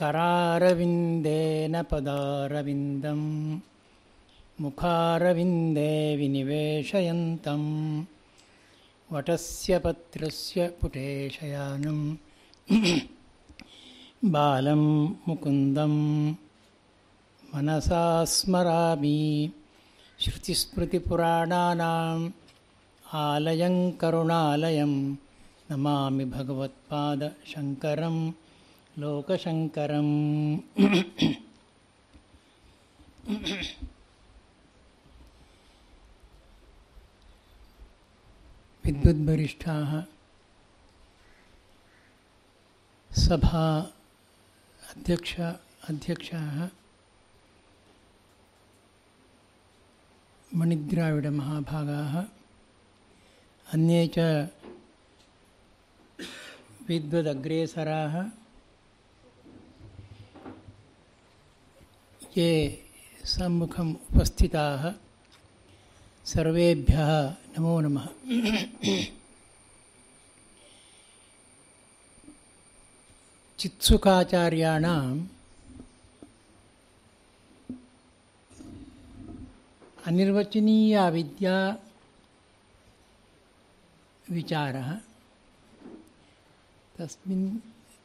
करारविन्देन पदारविन्दं मुखारविन्दे विनिवेशयन्तं वटस्य पत्रस्य पुटेशयानं बालं मुकुन्दं मनसा स्मरामि श्रुतिस्मृतिपुराणानाम् आलयं करुणालयं नमामि भगवत्पादशङ्करं लोकशङ्करम् विद्युद्वरिष्ठाः सभा अध्यक्ष अध्यक्षाः मणिद्राविडमहाभागाः अन्ये च विद्वदग्रेसराः ये सम्मुखम् उपस्थिताः सर्वेभ्यः नमो नमः। चित्सुखाचार्याणाम् अनिर्वचनीया विद्या विचारः तस्मिन्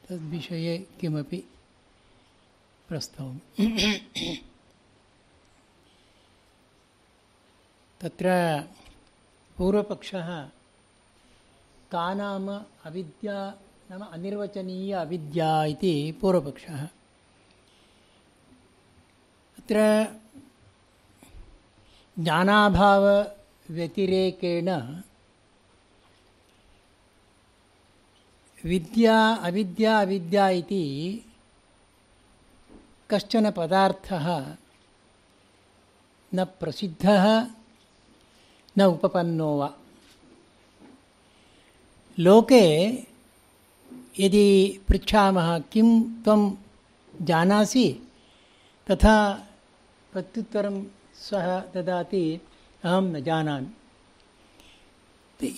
तद्विषये किमपि प्रस्तौमि तत्र पूर्वपक्षः का नाम अविद्या नाम अनिर्वचनीय अविद्या इति पूर्वपक्षः। अत्र ज्ञानाभावव्यतिरेकेण विद्या अविद्या अविद्या इति कश्चन पदार्थः। न प्रसिद्धः, न उपपन्नो वा। लोके यदि पृच्छामः किं त्वं जानासि, तथा प्रत्युत्तरं सः ददाति, अहं न जानामि।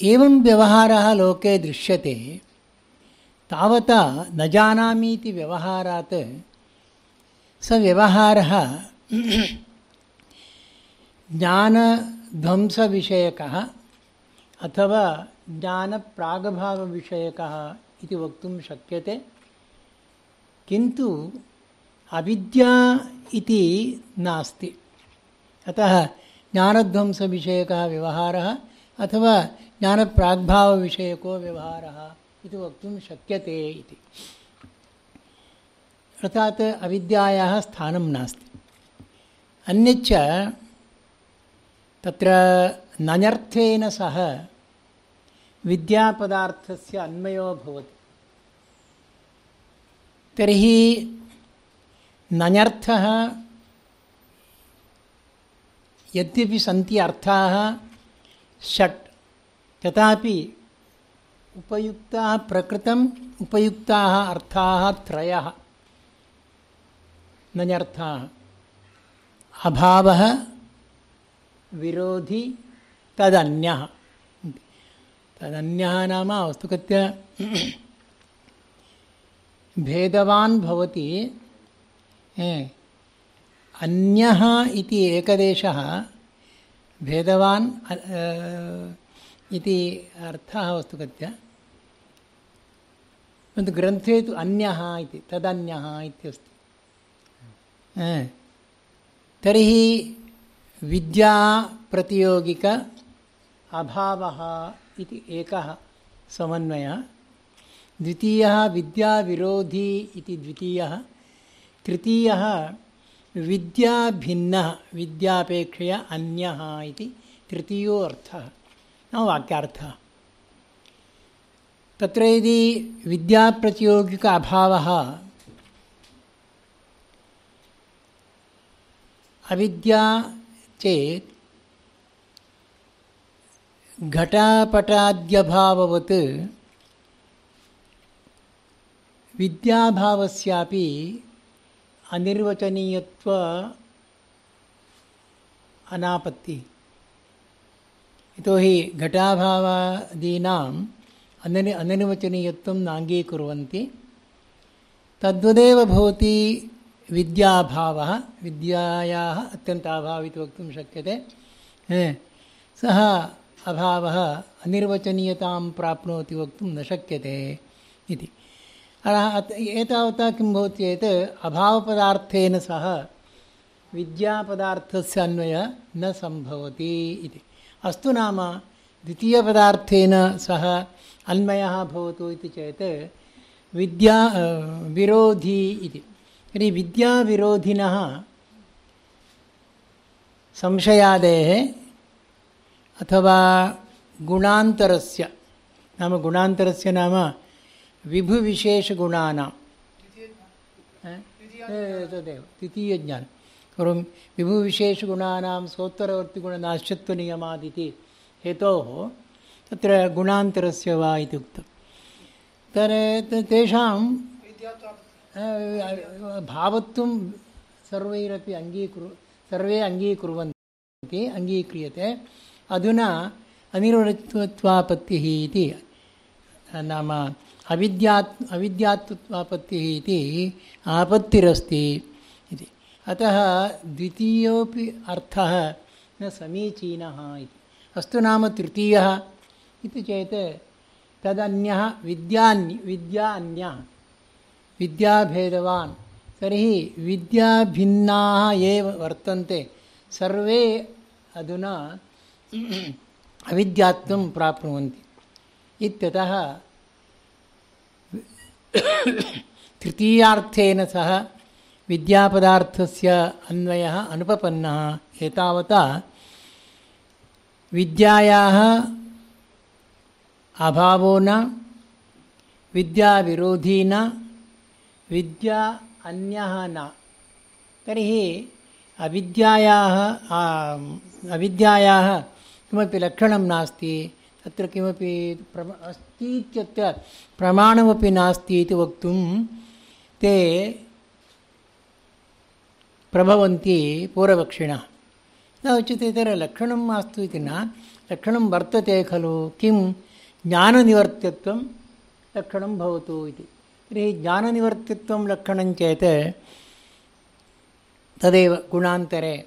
एवं व्यवहारः लोके दृश्यते, तावता न जानामि इति व्यवहारात् स व्यवहारः ज्ञानध्वंसविषयकः अथवा ज्ञानप्रागभावविषयकः इति वक्तुं शक्यते। किन्तु अविद्या इति नास्ति। अतः ज्ञानध्वंसविषयकः व्यवहारः अथवा ज्ञानप्राग्भावविषयको व्यवहारः इति वक्तुं शक्यते इति। अर्थात् अविद्यायाः स्थानं नास्ति। अन्यच्च तत्र नञर्थेन सह विद्यापदार्थस्य अन्वयो भवति। तर्हि नञर्थः यद्यपि सन्ति अर्थाः षट्, तथापि उपयुक्ताः प्रकृतम्, उपयुक्ताः अर्थाः त्रयः। नञर्थाः अभावः, विरोधी, तदन्यः। तदन्यः नाम वस्तुगत्य भेदवान् भवति अन्यः इति एकदेशः, भेदवान् इति अर्थः वस्तुगत्य परन्तु ग्रन्थे तु अन्यः इति, तदन्यः इत्यस्ति तर्हि विद्याप्रतियोगिक अभावः इति एकः समन्वयः। द्वितीयः विद्याविरोधी इति द्वितीयः। तृतीयः विद्याभिन्नः विद्यापेक्षया अन्यः इति तृतीयो अर्थः। नाम वाक्यार्थः। तत्र यदि विद्याप्रतियोगिक अभावः अविद्या चेत् घटापटाद्यभाववत् विद्याभावस्यापि अनिर्वचनीयत्व अनापत्ति। यतोहि घटाभावादीनाम् अननि अननिर्वचनीयत्वं नाङ्गीकुर्वन्ति। तद्वदेव भवति विद्याभावः, विद्यायाः अत्यन्ताभावः इति वक्तुं शक्यते सः अभावः, अनिर्वचनीयतां प्राप्नोति वक्तुं न शक्यते इति। एतावता किं भवति चेत्, अभावपदार्थेन सह विद्यापदार्थस्य अन्वयः न सम्भवति इति। अस्तु नाम, द्वितीयपदार्थेन सह अन्वयः भवतु इति चेत्, विद्या विरोधी इति। तर्हि विद्याविरोधिनः संशयादेः अथवा गुणान्तरस्य नाम गुणान्तरस्य नाम विभुविशेषगुणानां। ह? ए, तदेव द्वितीयज्ञानं। पूर्वं विभुविशेषगुणानां सोत्तरवर्तिगुणनाश्यत्वनियमादिति हेतोः तत्र गुणान्तरस्य वा इति उक्तं तर्हि तेषां भावत्वं सर्वैरपि अङ्गीकुरु सर्वे अङ्गीकुर्वन्ति अङ्गीक्रियते अधुना अनिर्वृत्त्वापत्तिः इति नाम अविद्यात् अविद्यात्वापत्तिः इति आपत्तिरस्ति अतः द्वितीयोपि अर्थः न समीचीनः इति। अस्तु नाम तृतीयः इति चेत् तदन्यः विद्या अन्यः। विद्याभेदवान्। तर्हि विद्याभिन्नाः ये वर्तन्ते। सर्वे अधुना अविद्यात्वं प्राप्नुवन्ति। इत्यतः तृतीयार्थेन सह विद्यापदार्थस्य अन्वयः अनुपपन्नः। एतावता विद्यायाः अभावो न, विद्याविरोधी न विद्या अन्यः न। तर्हि अविद्यायाः अविद्यायाः किमपि लक्षणं नास्ति, तत्र किमपि प्रम अस्ति इत्यत्र प्रमाणमपि नास्ति इति वक्तुं ते प्रभवन्ति पूर्वपक्षिणः। न उच्यते तर्हि लक्षणं मास्तु इति न। लक्षणं वर्तते खलु, किं? ज्ञाननिवर्त्यत्वं लक्षणं भवतु इति। तर्हि ज्ञाननिवर्त्यत्वं लक्षणं चेत् तदेव गुणान्तरे,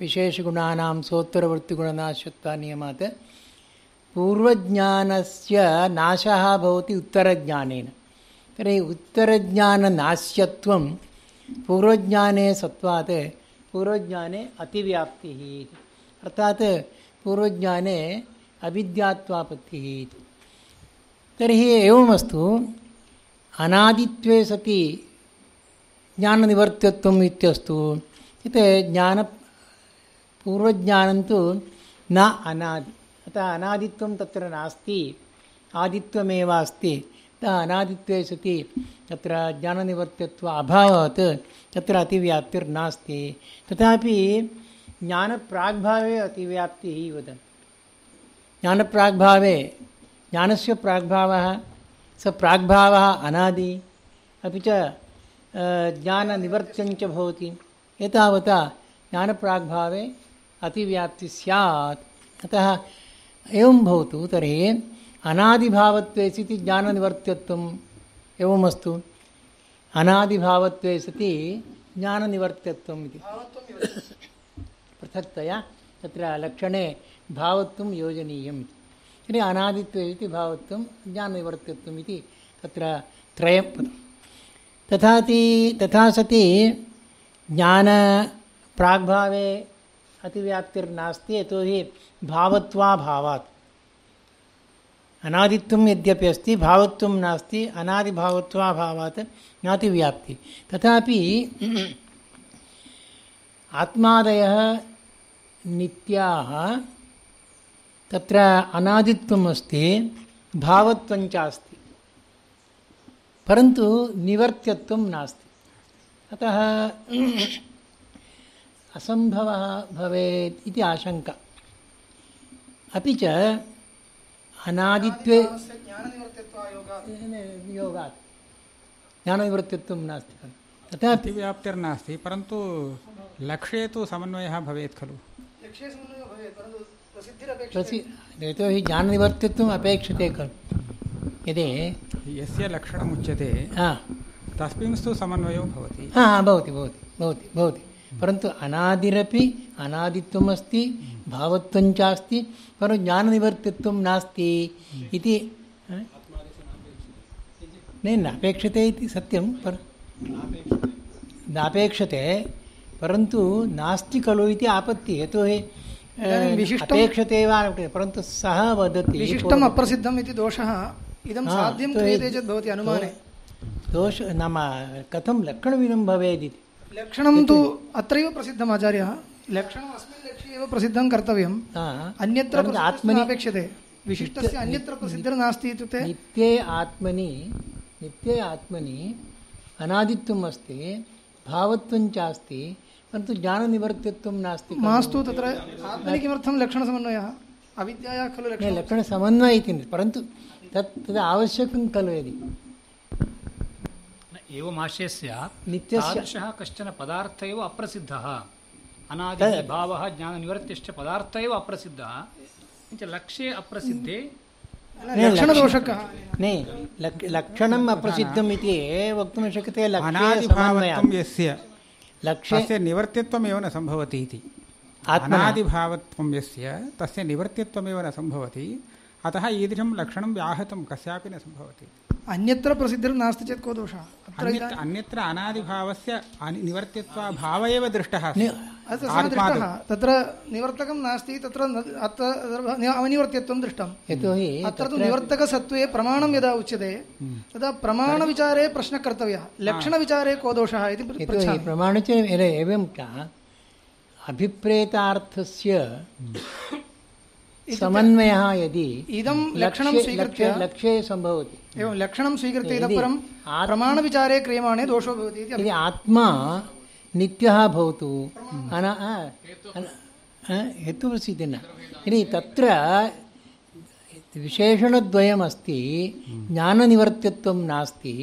विशेषगुणानां सोत्तरवृत्तिगुणनाशत्वानियमात् पूर्वज्ञानस्य नाशः भवति उत्तरज्ञानेन। तर्हि उत्तरज्ञाननाश्यत्वं पूर्वज्ञाने सत्त्वात् पूर्वज्ञाने अतिव्याप्तिः इति। अर्थात् पूर्वज्ञाने अविद्यात्वापत्तिः इति। तर्हि एवमस्तु अनादित्वे सति ज्ञाननिवर्त्यत्वम् इत्यस्तु। यत् ज्ञान पूर्वज्ञानं तु न अनादि। अतः अनादित्वं तत्र नास्ति, आदित्वमेव अस्ति। अतः अनादित्वे सति, तत्र ज्ञाननिवर्त्यत्व अभावात्, तत्र अतिव्याप्तिर्नास्ति। तथापि ज्ञानप्राग्भावे अतिव्याप्तिः वदन् ज्ञानप्राग्भावे, ज्ञानस्य प्राग्भावः स प्राग्भावः अनादि। अपि च ज्ञाननिवर्त्यञ्च भवति। एतावता ज्ञानप्राग्भावे अतिव्याप्तिः स्यात्। अतः एवं भवतु, तर्हि अनादिभावत्वे सति ज्ञाननिवर्त्यत्वम्। एवमस्तु। अनादिभावत्वे सति ज्ञाननिवर्त्यत्वम् इति। पृथक्तया तत्र लक्षणे भावत्वं योजनीयम् तर्हि अनादित्वे इति भावत्वं ज्ञाननिवर्त्यत्वम् इति तत्र त्रयं पदम्। तथाति तथा सति ज्ञानप्राग्भावे अतिव्याप्तिर्नास्ति, यतोहि भावत्वाभावात् अनादित्वं यद्यपि अस्ति, भावत्वं नास्ति अनादिभावत्वाभावात् नातिव्याप्ति। तथापि आत्मादयः नित्याः तत्र अनादित्वम् अस्ति भावत्वञ्च अस्ति परन्तु निवर्त्यत्वं नास्ति। अतः असम्भवः भवेत् इति आशङ्का। अपि च अनादित्वे योगात् ज्ञाननिवृत्तित्वं नास्ति खलु। तथापि अतिव्याप्तिर्नास्ति परन्तु लक्ष्ये तु समन्वयः भवेत् खलु। प्रसि यतोहि ज्ञाननिवर्तित्वम् अपेक्षते खलु। यदि यस्य लक्षणमुच्यते हा। तस्मिंस्तु समन्वयो भवति। हा हा, भवति भवति भवति भवति। परन्तु अनादिरपि अनादित्वमस्ति भावत्वं चास्ति परन्तु ज्ञाननिवर्तित्वं नास्ति इति न नापेक्षते इति सत्यं पर नापेक्षते। परन्तु नास्ति खलु इति आपत्तिः। यतोहि अपेक्षते वा न- परन्तु सः वदति विशिष्टम् अप्रसिद्धम् इति दोषः इदं साध्यं क्रियते चेत् भवति अनुमाने दोष नाम कथं लक्षणविनं भवेदिति लक्षणं तु अत्रैव प्रसिद्धम् आचार्यः लक्षणम् अस्मिन् लक्ष्ये एव प्रसिद्धं कर्तव्यं हा, अन्यत्र आत्मनि नापेक्षते विशिष्टस्य अन्यत्र प्रसिद्धिर्नास्ति इत्युक्ते नित्ये आत्मनि नित्ये आत्मनि अनादित्वम् अस्ति भावत्वं चास्ति परन्तु ज्ञाननिवर्तित्वं नास्ति। मास्तु तत्र आत्मनि किमर्थं लक्षणसमन्वयः। अविद्यायाः खलु लक्षणं लक्षणसमन्वय इति परन्तु तत् तद् आवश्यकं खलु यदि। स्यात् नित्यस्य कश्चन पदार्थ एव अप्रसिद्धः। अनादिः भावः ज्ञाननिवर्त्यश्च पदार्थ एव अप्रसिद्धः। किञ्च लक्ष्ये अप्रसिद्धे लक्षणदोषः कः ने लक् लक्षणम् अप्रसिद्धम् इति वक्तुं शक्यते यस्य। लक्ष्ये तस्य निवर्तित्वमेव न सम्भवति इति। अनादिभावत्वं यस्य तस्य निवर्तित्वमेव न सम्भवति। अतः ईदृशं लक्षणं व्याहतं कस्यापि न सम्भवति। अन्यत्र प्रसिद्धिर्नास्ति चेत् को दोषः? अत्र अन्यत्र अन्यत्र अनादिभावस्य अनि- निवर्तित्वाभाव एव दृष्टः। दृष्टः। तत्र निवर्तकं नास्ति तत्र अत्र अनिवर्त्यत्वं दृष्टं। यतोहि अत्र तु निवर्तकसत्त्वे प्रमाणं यदा उच्यते तदा प्रमाणविचारे प्रश्नः कर्तव्यः लक्षणविचारे को दोषः इति पृ- पृच्छामि। प्रमाणचे एवं च अभिप्रेतार्थस्य समन्वयः यदि इदं लक्षणं स्वीकृत्य लक्ष्ये- सम्भवति। एवं लक्षणं स्वीकृत्य इतः परं प्रमाणविचारे क्रियमाणे दोषो भवति इति आत्मा नित्यः भवतु हेतुप्रसिद्धि न यदि तत्र विशेषणद्वयमस्ति ज्ञाननिवर्तित्वं नास्ति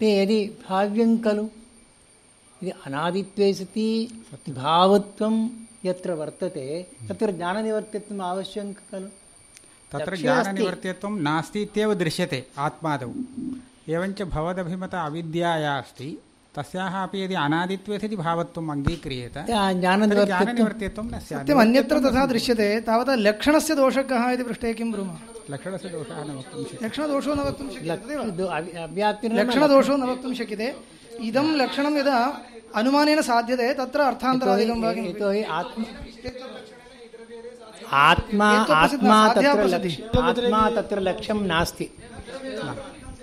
ते यदि भाव्यं खलु? यदि अनादित्वे सति भावत्वं यत्र वर्तते तत्र ज्ञाननिवर्तित्वम् आवश्यकं खलु? तत्र। ज्ञाननिवर्तित्वं नास्ति इत्येव दृश्यते आत्मादौ। एवञ्च भवदभिमत अविद्या या अस्ति तस्याः अपि यदि अनादित्वे सति भावत्वम् अङ्गीक्रियेत ज्ञाननिवर्तित्वं ज्ञाननिवर्तित्वं न सत्यम् अन्यत्र तथा दृश्यते तावता लक्षणस्य दोषः कः इति पृष्टे किं ब्रूमः? लक्षणस्य दोषः न वक्तुं शक्यते। लक्षणदोषो न वक्तुं शक्यते लक्षणदोषो न वक्तुं शक्यते। इदं लक्षणं यदा अनुमानेन साध्यते तत्र अर्थान्तरादिकं यतोहि आत्म आत्मा आत्मा साध्या तत्र आत्मा तत्र लक्ष्यं नास्ति।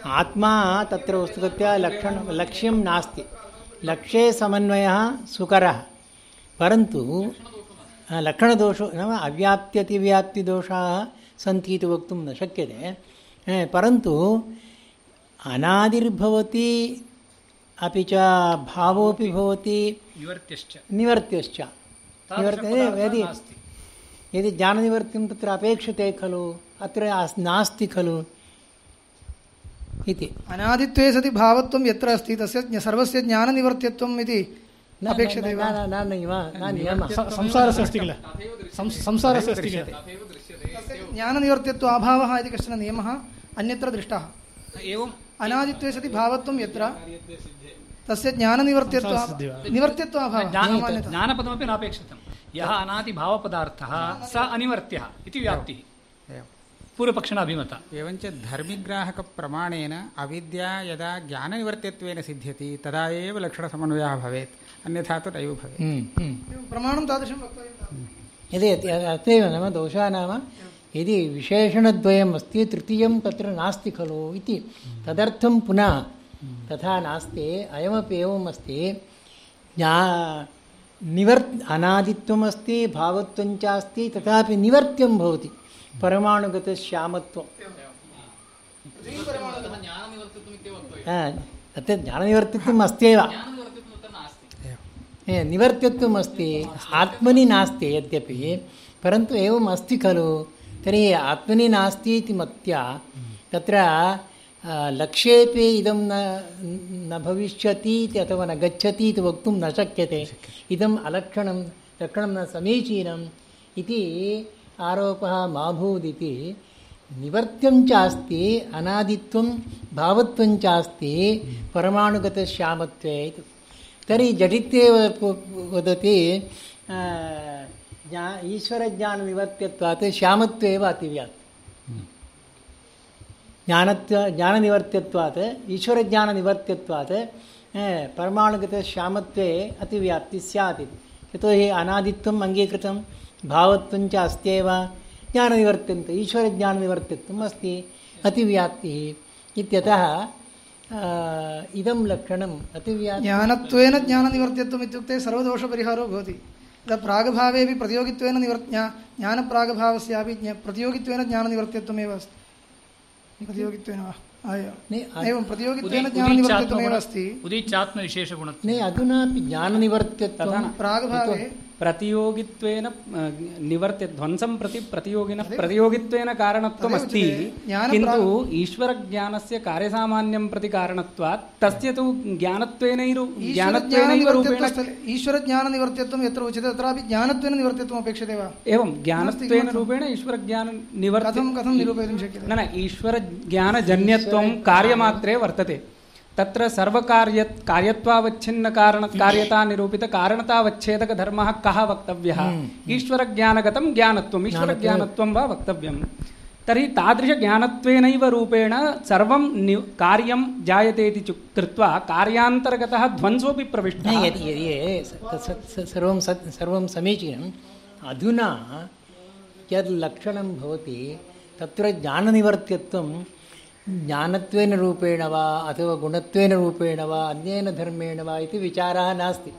आत्मा तत्र वस्तुतः लक्षण लक्ष्यं नास्ति। लक्ष्ये समन्वयः सुकरः। परन्तु लक्षणदोषो नाम अव्याप्त्यतिव्याप्तिदोषाः सन्ति इति वक्तुं न शक्यते। परन्तु अनादिर्भवति अपि च भावोऽपि भवति निवर्त्यश्च निवर्त्यश्च यदि यदि ज्ञाननिवर्त्यं तत्र अपेक्षते खलु अत्र नास्ति खलु इति अनादित्वे सति भावत्वं यत्र अस्ति तस्य सर्वस्य ज्ञाननिवर्त्यत्वम् इति न- अपेक्षते न- वा न- न- संसारस्य अस्ति किल संसारस्य अस्ति किल ज्ञाननिवर्त्यत्व अभावः इति कश्चन नियमः अन्यत्र दृष्टः एवं अनादित्वे सति भावत्वं यत्र। तस्य ज्ञाननिवर्त्यत्व निवर्त्यत्वाभावः ज्ञानपदमपि नापेक्षितं। यः अनादिभावपदार्थः स अनिवर्त्यः इति व्याप्तिः। एवं। पूर्वपक्षिणा एवञ्च धर्मिग्राहकप्रमाणेन अविद्या यदा ज्ञाननिवर्तित्वेन सिद्ध्यति तदा एव लक्षणसमन्वयः भवेत्। अन्यथा तु नैव भवेत्। हम्म, हम्म। प्रमाणं तादृशं वक्तव्यं यदि अतएव नाम दोषः नाम यदि विशेषणद्वयम् अस्ति तृतीयं तत्र नास्ति खलु इति। तदर्थं पुनः तथा नास्ति अयमपि एवम् अस्ति ज्ञा निवर् अनादित्वमस्ति भावत्वं च अस्ति तथापि निवर्त्यं भवति। परमाणुगतश्यामत्वं। हा, तत् ज्ञाननिवर्तित्वम् अस्त्येव ए, निवर्तित्वम् अस्ति आत्मनि नास्ति यद्यपि परन्तु एवम् अस्ति खलु। तर्हि आत्मनि नास्ति इति मत्या तत्र लक्ष्येपि इदं न न भविष्यति इति अथवा न गच्छति इति वक्तुं न शक्यते। इदम् अलक्षणं लक्षणं न समीचीनम् इति आरोपः मा भूदिति निवर्त्यं च अस्ति अनादित्वं भावत्वं च अस्ति परमाणुगतश्यामत्वे इति। तर्हि झटित्ये व- वदति आ, ज्ञा ईश्वरज्ञाननिवर्त्यत्वात् श्यामत्वे एव अतिव्यात् ज्ञानत्व ज्ञाननिवर्त्यत्वात् ईश्वरज्ञाननिवर्त्यत्वात् परमाणुगतश्यामत्वे अतिव्याप्तिः स्यात् यतोहि अनादित्वम् अङ्गीकृतं भावत्वं च अस्त्येव ज्ञाननिवर्त्यन्त ईश्वरज्ञाननिवर्त्यत्वम् अस्ति अतिव्याप्तिः इत्यतः इदं लक्षणम् अतिव्याप्ति ज्ञानत्वेन ज्ञाननिवर्त्यत्वम् इत्युक्ते सर्वदोषपरिहारो भवति तदा प्रागभावेपि प्रतियोगित्वेन निवर् ज्ञा ज्ञानप्रागभावस्यापि ज्ञ प्रतियोगित्वेन ज्ञाननिवर्त्यत्वमेव अस्ति प्रतियोगित्वेन वा आ, एवं। ने अ- एवं प्रतियोगित्वेन उदी- ज्ञाननिवर्त्यत्वमेव उदीच्यात्मगुण- अस्ति उदीच्यात्मविशेषगुणत्वं ने अधुनापि ज्ञाननिवर्त्यत्वं प्रागभावे प्रतियोगित्वेन अ, निवर्त्य ध्वंसं प्रति प्रतियोगिनः प्रतियोगित्वेन कारणत्वम् तदेव अस्ति उच्यते। ज्ञानप्रा- किन्तु ईश्वरज्ञानस्य कार्यसामान्यं प्रति कारणत्वात् तस्य तु ज्ञानत्वेनैव ज्ञानत्वेनैव रूपेण ईश्वरज्ञाननिवर्त्यत्वस्थले ईश्वरज्ञाननिवर्त्यत्वं यत्र उच्यते तत्रापि ज्ञानत्वेन निवर्त्यत्वम् अपेक्षते वा एवं ज्ञानत्वेन किमर्थं? रूपेण ईश्वरज्ञाननिवर्त्य कथं कथं निरूपयितुं शक्यते न न ईश्वरज्ञानजन्यत्वं कार्यमात्रे वर्तते तत्र सर्वकार्य कार्यत्वावच्छिन्नकारण कार्यता निरूपितकारणतावच्छेदकधर्मः कः वक्तव्यः? ईश्वरज्ञानगतं ज्ञानत्वम्. ईश्वरज्ञानत्वं वा वक्तव्यं तर्हि तादृशज्ञानत्वेनैव रूपेण सर्वं नि कार्यं जायते इति चु कृत्वा कार्यान्तर्गतः ध्वंसोऽपि प्रविष्टः। सर्वं सर्वं समीचीनम् अधुना यद् लक्षणं भवति तत्र ज्ञाननिवर्त्यत्वं ज्ञानत्वेन रूपेण वा अथवा गुणत्वेन रूपेण वा अन्येन धर्मेण वा इति विचारः नास्ति.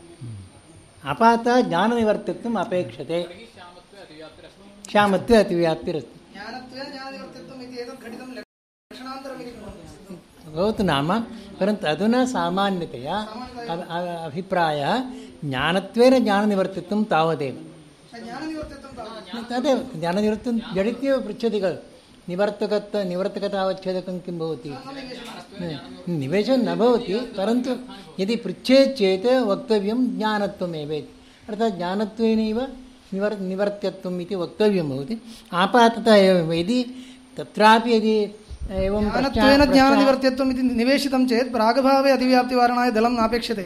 अपातः ज्ञाननिवर्त्यत्वम् अपेक्षते. क्षामत्वे अतिव्याप्तिरस्ति. ज्ञानत्वेन ज्ञाननिवर्त्यत्वम् इति एतत् घटितं लक्षणान्तरमिति कुर्वन्ति। भवतु नाम परन्तु अधुना सामान्यतया अ- अ- अभिप्रायः ज्ञानत्वेन ज्ञाननिवर्तित्वं तावदेव। ज्ञाननिवर्त्यत्वं तावत् तदेव ज्ञाननिवृत्तं जडित्येव पृच्छति खलु। निवर्तकत्व निवर्तकतावच्छेदकं किं भवति? निवेशनं न भवति परन्तु यदि पृच्छेत् चेत् वक्तव्यं ज्ञानत्वमेव इति अर्थात् ज्ञानत्वेनैव निवर् निवर्त्यत्वम् इति वक्तव्यं भवति। आपाततः एवं यदि तत्रापि यदि एवं ज्ञानत्वेन ज्ञाननिवर्त्यत्वम् इति निवेशितं चेत् प्रागभावे अतिव्याप्तिवारणाय दलं नापेक्षते।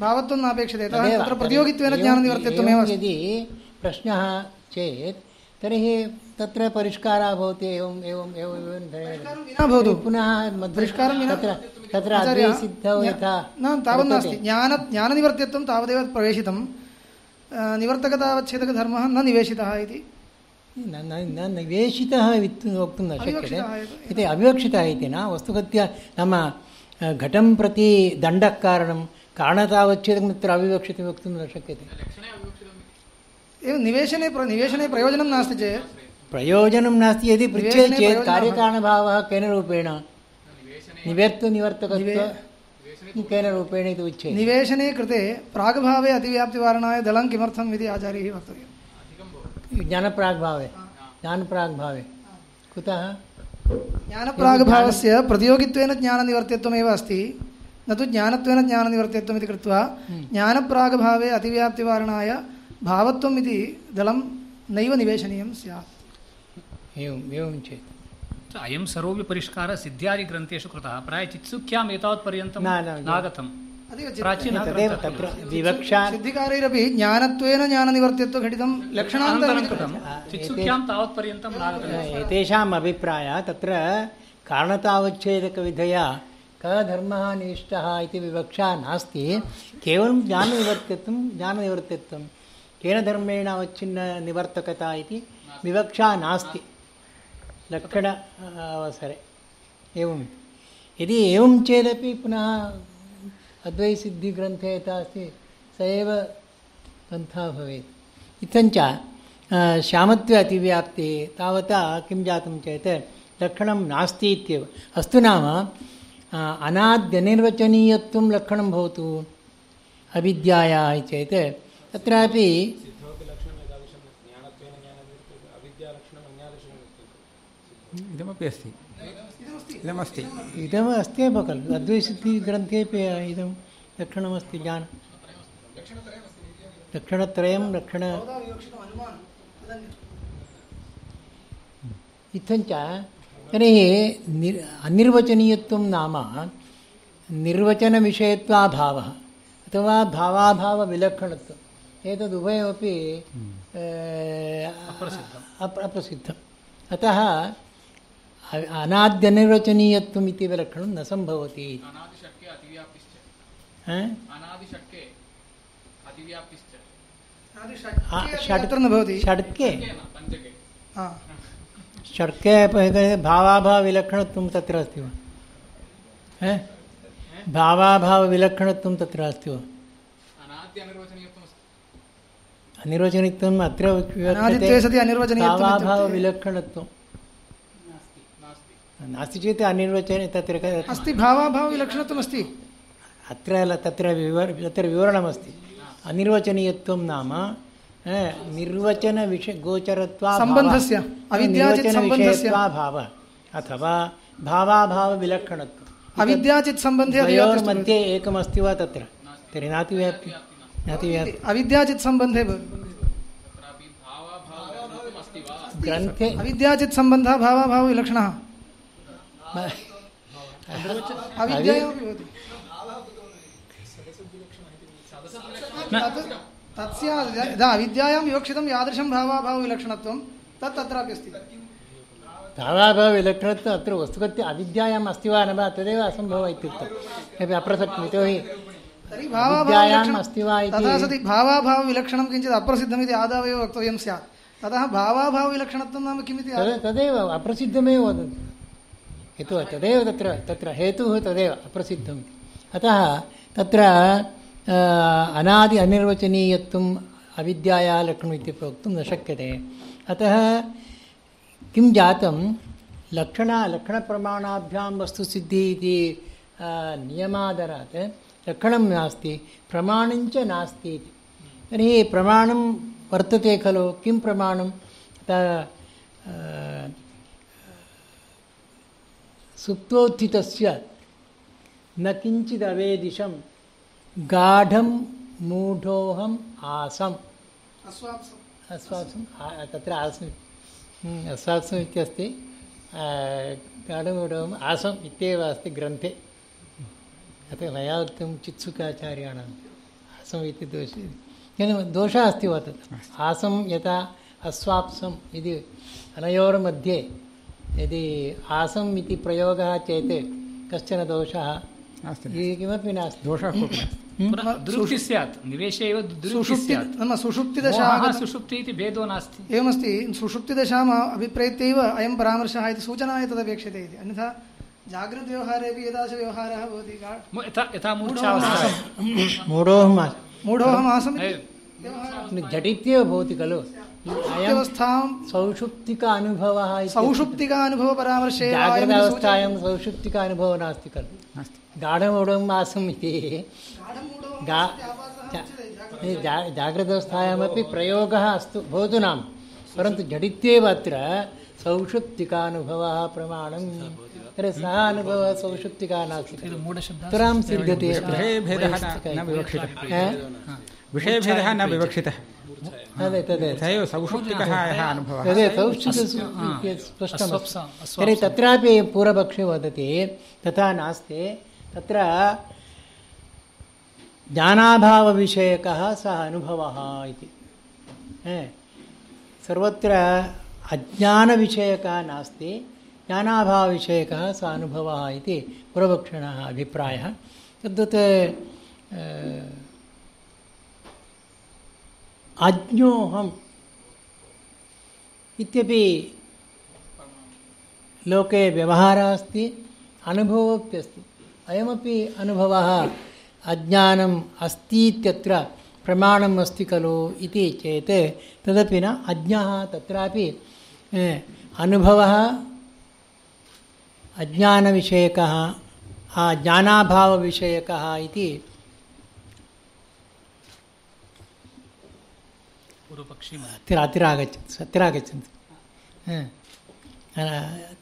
भावत्वं नापेक्षते तत्र प्रतियोगित्वेन ज्ञाननिवर्त्यत्वमेव यदि प्रश्नः चेत् तर्हि तत्र परिष्कारः भवति एवम् एवम् एवं एवं विना भवतु। पुनः मध्ये परिष्कारं विना तत्र तत्र आचार्य, अद्वैसिद्धौ यथा न तावत् नास्ति। वर्तते। ज्ञान ज्ञाननिवर्त्यत्वं तावदेव प्रवेशितं। अ, निवर्तकतावच्छेदकधर्मः न निवेशितः इति। न न न निवेशितः इति वक्तुं न शक्यते। अविवक्षितः एव। इति अविवक्षितः इति न वस्तुगत्या नाम अ, घटं प्रति दण्डः कारणं कारणतावच्छेदं तत्र अविवक्षितं वक्तुं न शक्यते। एवं निवेशने प्र निवेशने प्रयोजनं नास्ति चेत् प्रयोजनं नास्ति यदि निवेशने चेत् कार्यकारणभावः केन रूपेण? निवर्तनिवर्तकत्व केन रूपेण इति उच्यते? निवेशने कृते प्रागभावे अतिव्याप्तिवारणाय दलं किमर्थम् इति आचार्यैः वक्तव्यम्। ज्ञानप्राग्भावे। ज्ञानप्राग्भावे। कुतः? ज्ञानप्रागभावस्य प्रतियोगित्वेन ज्ञाननिवर्त्यत्वमेव अस्ति। न तु ज्ञानत्वेन ज्ञाननिवर्त्यत्वम् इति कृत्वा ज्ञानप्रागभावे अतिव्याप्तिवारणाय भावत्वम् इति दलं नैव निवेशनीयं स्यात्। एवम् एवं चेत्। अयं सर्वोऽपि परिष्कारः सिद्ध्यादिग्रन्थेषु कृतः। प्रायः चित्सुख्याम् एतावत्पर्यन्तं न, न, न। नागतम् अतीव चित्- प्राचीनः तदेव ग्रन्थः तत्र खलु। विवक्षा सिद्धिकारैरपि ज्ञानत्वेन ज्ञाननिवर्त्यत्वघटितं लक्षणान्तरम् अनन्तरं इति कृतं। चित्सुख्यां तावत्पर्यन्तं नागतम् एतेषाम् अभिप्रायः। तत्र कारणतावच्छेदकविधया कः धर्मः निष्ठः इति विवक्षा नास्ति। केवलं ज्ञाननिवर्तित्वं ज्ञाननिवर्तित्वं केन धर्मेण अवच्छिन्न निवर्तकता इति विवक्षा नास्ति। लक्षण अवसरे। एवं। यदि एवं चेदपि पुनः अद्वैसिद्धिग्रन्थे यथा अस्ति स एव पन्था भवेत्। इत्थञ्च श्यामत्वे अतिव्याप्तिः, तावता किं जातं चेत् लक्षणं नास्ति इत्येव। अस्तु नाम अनाद्यनिर्वचनीयत्वं लक्षणं भवतु। अविद्यायाः चेत्, तत्रापि इदमपि अस्ति। इदमस्ति? इदम् अस्ति एव खलु। अद्वैसिद्धिग्रन्थेपि इदं लक्षणमस्ति ज्ञान लक्षणत्रयं लक्षण इत्थञ्च तर्हि निर् अनिर्वचनीयत्वं नाम निर्वचनविषयत्वाभावः अथवा भावाभावविलक्षणत्वम्। एतदुभयमपि अप्रसिद्धम्। अप्रसिद्धम्। अतः अनाद्यनिर्वचनीयत्वम् इति विलक्षणं न सम्भवति। अनादिषट्के अतिव्याप्तिश्च। हा? अनादिषट्के अतिव्याप्तिश्च। आ, षट् अत्र न भवति। षड्के पञ्चके। हा। षड्के प- भावाभावविलक्षणत्वं तत्र अस्ति वा? हा? भावाभावविलक्षणत्वं तत्र अस्ति वा? अत्र अनिर्वचनीयत्वम् इत्युक्ते- भावाभावविलक्षणत्वं नास्ति चेत् अनिर्वचने तत्र क- अस्ति भावाभावविलक्षणत्वमस्ति अत्र तत्र विवर तत्र विवरणमस्ति। अनिर्वचनीयत्वं नाम निर्वचनविषय गोचरत्वा सम्बन्धस्य, अविद्याचित् सम्बन्धस्य। भावः अथवा भावाभावविलक्षणत्वम् अविद्याचित् सम्बन्धे। द्वयोर्मध्ये एकमस्ति वा तत्र? तर्हि नातिव्याप्ति नातिव्याप्ति। अविद्याचित् सम्बन्धे ग्रन्थे अविद्याचित् सम्बन्धः भावाभावविलक्षणः। स्यात् यदा अविद्यायां विवक्षितं यादृशं भावाभावविलक्षणत्वं तत् तत्रापि अस्ति। भावाभावविलक्षणत्वम् अत्र वस्तुगत्या अविद्यायाम् अस्ति वा न वा तदेव असम्भवः अपि अप्रसक्तम् यतोहि विद्यायाम् अस्ति वा इति तथा सति भावाभावविलक्षणं किञ्चित् अप्रसिद्धमिति आदावेव वक्तव्यं स्यात्। ततः भावाभावविलक्षणत्वं नाम किमिति तदेव अप्रसिद्धमेव वदन्ति यतो तदेव तत्र तत्र हेतुः तदेव अप्रसिद्धम् इति अतः तत्र अनादि अनिर्वचनीयत्वम् अविद्यायाः लक्षणम् इत्यपि वक्तुं न शक्यते। अतः किं जातं? लक्षण, लक्षणप्रमाणाभ्यां वस्तुसिद्धिः इति नियमादरात् लक्षणं नास्ति प्रमाणञ्च नास्ति इति। तर्हि प्रमाणं वर्तते खलु? किं प्रमाणं त अ, सुप्तोत्थितस्य न किञ्चिदवेदिशं गाढं मूढोऽहम् आसम् अस्वाप्सम् अस्वाप्सम् आ- तत्र आसम् हम्म, अस्वाप्सम् इत्यस्ति आ, गाढमूढोऽहम् आसम् इत्येव अस्ति ग्रन्थे अतः मया उक्तं चित्सुकाचार्याणाम् आसम् इति दोष केन दोषः अस्ति वा तत् आसं यथा अस्वाप्सम् इति अनयोर्मध्ये यदि आसम् इति प्रयोगः चेत् कश्चन दोषः? किमपि नास्ति। दोषः कोऽपि नास्ति। स्यात्। निवेशे एव सुषुप्ति नाम सुषुप्तिदशा सुषुप्ति इति भेदो नास्ति। एवमस्ति सुषुप्तिदशाम् अभिप्रेत्यैव अयं परामर्शः इति सूचनाय तदपेक्षते इति। अन्यथा जागृतव्यवहारेपि एतादृशव्यवहारः भवति यथा यथा मूर्छावस्था मूढोऽहम् आसम् मूढोऽहम् आसम् इति एवं। झटित्येव भवति खलु। अयं व्यवस्थां सौषुप्तिक अनुभवः एव अयमिति जाग्रतावस्थायां सौषुप्तिक अनुभवः नास्ति खलु गाढमूढम् आसम् इति गा प्रयोगः अस्तु भवतु नाम परन्तु झटित्येव अत्र सौषुप्तिकानुभवः प्रमाणं तर्हि सः अनुभवः सौषुप्तिका नास्ति तुरां सिद्ध्यते विषयभेदः न- न विवक्षितः। तदेव सौषुप्तिकः यः अनुभवः। तदेव तर्हि तत्रापि पूर्वपक्षे वदति तथा नास्ति। तत्र ज्ञानाभावविषयकः सः अनुभवः इति। सर्वत्र अज्ञानविषयकः नास्ति ज्ञानाभावविषयकः सः अनुभवः इति पूर्वपक्षिणः अभिप्रायः। तद्वत् अज्ञोऽहम् इत्यपि लोके व्यवहारः अस्ति, अनुभवोऽप्यस्ति। अयमपि अनुभवः अज्ञानम् अस्ति इत्यत्र प्रमाणम् अस्ति खलु इति चेत् तदपि न अज्ञः, तत्रापि अनुभवः अज्ञानविषयकः ज्ञानाभावविषयकः इति पूर्वपक्षी आगच्छन्ति आगच्छन्ति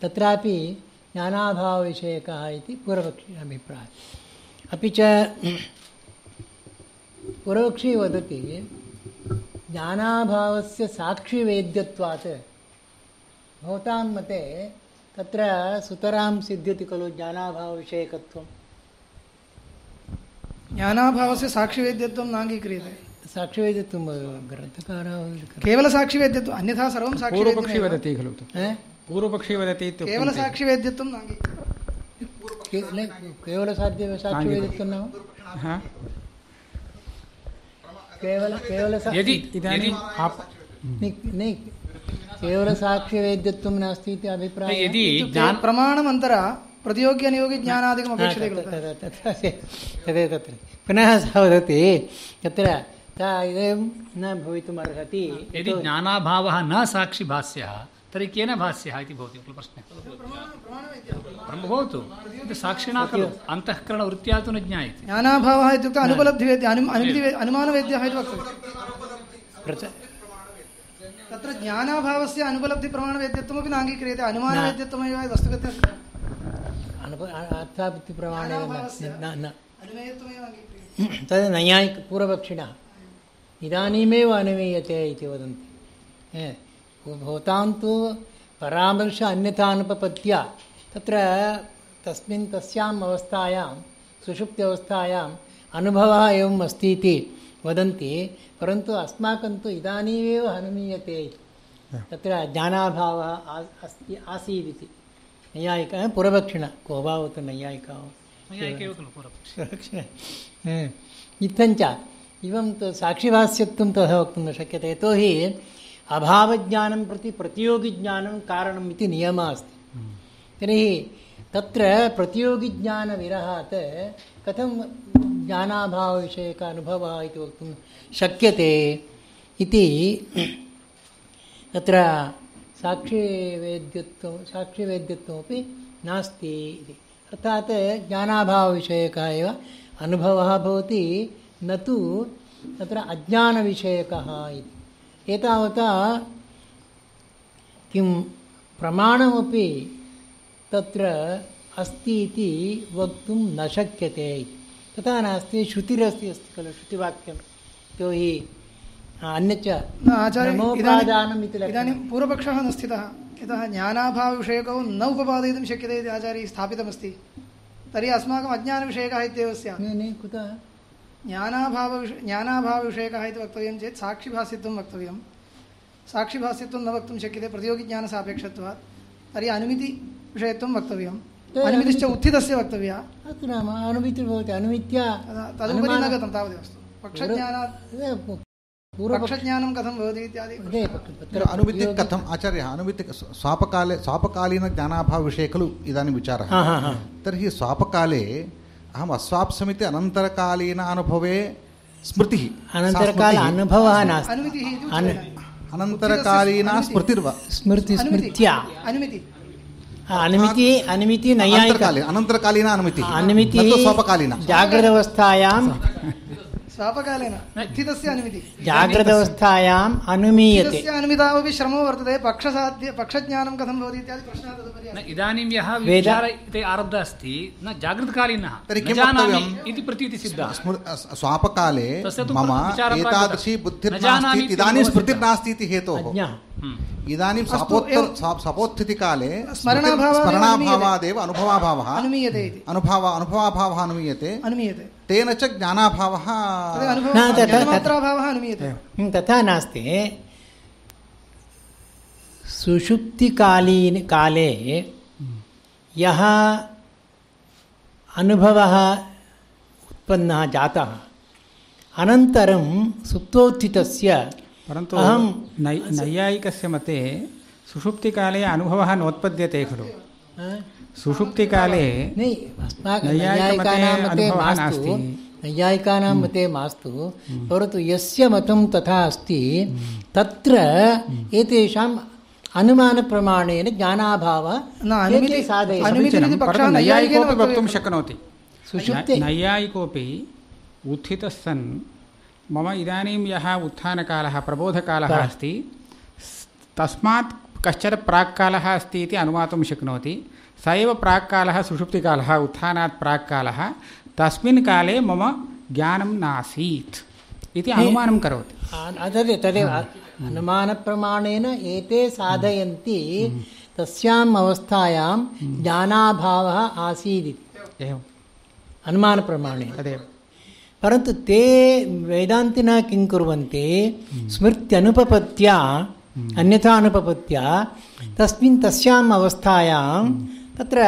तत्रापि ज्ञानाभावविषयकः इति पूर्वपक्षी अभिप्रायः। अपि च पूर्वपक्षी वदति ज्ञानाभावस्य साक्षिवेद्यत्वात् भवतां मते तत्र सुतरां सिद्ध्यति खलु ज्ञानाभावविषयकत्वं ज्ञानाभावस्य साक्षिवेद्यत्वं नाङ्गीक्रियते। साक्षिवेदित्वं ग्रन्थकारः केवलसाक्षिवेद्यत्वम् अन्यथा सर्वं पूर्वपक्षी साक्षिवेद्यमेव वदति खलु पूर्वपक्षी वदति इत्युक्तं केवलसाक्षिवेद्यत्वं नाङ्गीक्रियते केवलसाध्य साक्षिवेदित्वं नाम हा? केवल केवल यदि इदानीम् यदि आप नहीं केवलसाक्ष्यवेद्यत्वं नास्ति इति अभिप्रायः यदि इत्युक्ते ज्ञान प्रमाणमन्तरा प्रतियोग्यनियोगिज्ञानादिकम् अपेक्षते खलु तत्र। तथा तदेव तत्र पुनः सः वदति तत्र इदं न भवितुमर्हति। यदि ज्ञानाभावः न साक्षि भास्यः तर्हि केन भास्यः इति भवति खलु प्रश्नः? ब्रह्म भवतु। साक्षिणा खलु। अन्तःकरणवृत्त्या तु न ज्ञायते। ज्ञानाभावः इत्युक्ते अनुपलब्धिवेद्य अनुमानवेद्यः इति प्रच- तत्र ज्ञानाभावस्य अनुपलब्धिप्रमाणवेद्यत्वमपि नाङ्गीक्रियते अनुमानवेद्यत्वमेव वस्तुगतः अर्थापत्तिप्रमाणेन न- न न अनुमेयत्वमेव अङ्गीक्रियते तद् नैयायिकपूर्वपक्षिणः इदानीमेव अनुमीयते इति वदन्ति। भवतां तु परामर्श अन्यथानुपपत्या तत्र तस्मिन् तस्याम् अवस्थायां सुषुप्त्यवस्थायाम् अनुभवः एवम् अस्ति इति वदन्ति परन्तु अस्माकं तु इदानीमेव अनुमीयते तत्र ज्ञानाभावः अस्ति आसीदिति। नैयायिकः पूर्वपक्षिणः को वा उत नैयायिकः पूर्वपक्षः इत्थञ्च इवं तु साक्षिभाष्यत्वं तथा वक्तुं न शक्यते। यतोहि अभावज्ञानं प्रति प्रतियोगिज्ञानं कारणम् इति नियमः अस्ति। तर्हि तत्र प्रतियोगिज्ञानविरहात् कथं ज्ञानाभावविषयक अनुभवः इति वक्तुं शक्यते इति तत्र साक्षिवेद्यत्वं साक्षिवेद्यत्वमपि नास्ति इति। अर्थात् ज्ञानाभावविषयकः एव अनुभवः भवति। न तु तत्र अज्ञानविषयकः इति। एतावता किं प्रमाणमपि तत्र अस्ति इति वक्तुं न शक्यते इति। तथा नास्ति श्रुतिरस्ति अस्ति खलु श्रुतिवाक्यं। यतोहि अन्यच्च इदानीं पूर्वपक्षः न स्थितः। यतः ज्ञानाभावविषयकौ न उपपादयितुं शक्यते इति आचार्यैः स्थापितमस्ति। तर्हि अस्माकम् अज्ञानविषयकः इत्येव स्यात्। कुतः? ज्ञानाभावविष ज्ञानाभावविषयकः इति वक्तव्यं चेत् साक्षिभाष्यत्वं वक्तव्यं। साक्षिभाष्यत्वं न वक्तुं शक्यते प्रतियोगिज्ञानसापेक्षत्वात्। तर्हि अनुमितिविषयत्वं वक्तव्यम्। अनुमितिश्च अनुमिति- उत्थितस्य वक्तव्या। अस्तु नाम अनुमितिर्भवति अनुमित्या तदा- तदुपरि न गतं तावदेव अस्तु। पक्षज्ञानात् पक्षज्ञानं कथं भवति इत्यादि अनुमिति कथम्? आचार्यः अनुमिति स्वापकाले स्वापकालीनज्ञानाभावविषये खलु इदानीं विचारः। तर्हि स्वापकाले अहम् अस्वाप्समिति अनन्तरकालीन अनुभवे स्मृतिः अनन्तरकाल अनुभवः नास्ति। अनन्तरकालीना स्मृतिर्व। स्मृति स्मृत्या। अनुमिति। अनुमिति अनुमिति नैयायिक। अनन्तरकालीन अनुमिति। अनुमितिः तु स्वापकालीन जाग्रदवस्थायां स्वापकालेन उत्थितस्य अनुमिति जाग्रदवस्थायाम् अनुमीयते अनुमितावपि श्रमो वर्तते पक्षसाध्य पक्षज्ञानं कथं भवति इत्यादि प्रश्नः तदुपरि इदानीं यः विचार इति आरब्धः अस्ति न जागृतकालीनः तर्हि जानामि इति प्रतीतिसिद्धः स्मृ- स्वापकाले मम एतादृशी बुद्धिर्नास्ति इदानीं स्मृतिर्नास्ति इति हेतोः इदानीं सपोत्थितिकाले स्मरणाभावादेव स्मरणाभावादेव अनुभवाभावः अनुमीयते अनुभाव अनुभवाभावः अनुमीयते अनुमीयते तेन च ज्ञानाभावः। न, अनुभवः तथा- हं, नास्ति। सुषुप्तिकालीन काले यः अनुभवः उत्पन्नः जातः अनन्तरं सुप्तोत्थितस्य परन्तु अहं नै नैयायिकस्य मते सुषुप्तिकाले अनुभवः नोत्पद्यते खलु। हा? सुषुप्तिकाले नैयायिकमते नैयायिकानां मते मास्तु। नैयायिकानां मते मास्तु। परन्तु यस्य मतं तथा अस्ति तत्र एतेषाम् अनुमानप्रमाणेन ज्ञानाभावः वक्तुं शक्नोति। सुषुप्ते नैयायिकोऽपि उत्थितः सन् मम इदानीं यः उत्थानकालः प्रबोधकालः हा. अस्ति तस्मात् कश्चन प्राक्कालः अस्ति इति अनुमातुं शक्नोति। स एव प्राक्कालः सुषुप्तिकालः उत्थानात् प्राक्कालः तस्मिन् काले मम ज्ञानं नासीत् इति अनुमानं करोति। आ- तदेव तदेव अनुमानप्रमाणेन एते साधयन्ति तस्याम् अवस्थायां ज्ञानाभावः आसीदिति एवम्। अनुमानप्रमाणेन। तदेव। परन्तु ते वेदान्तिनः किं कुर्वन्ति? स्मृत्यनुपपत्या अन्यथा अनुपपत्या तस्मिन् तस्याम् अवस्थायां तत्र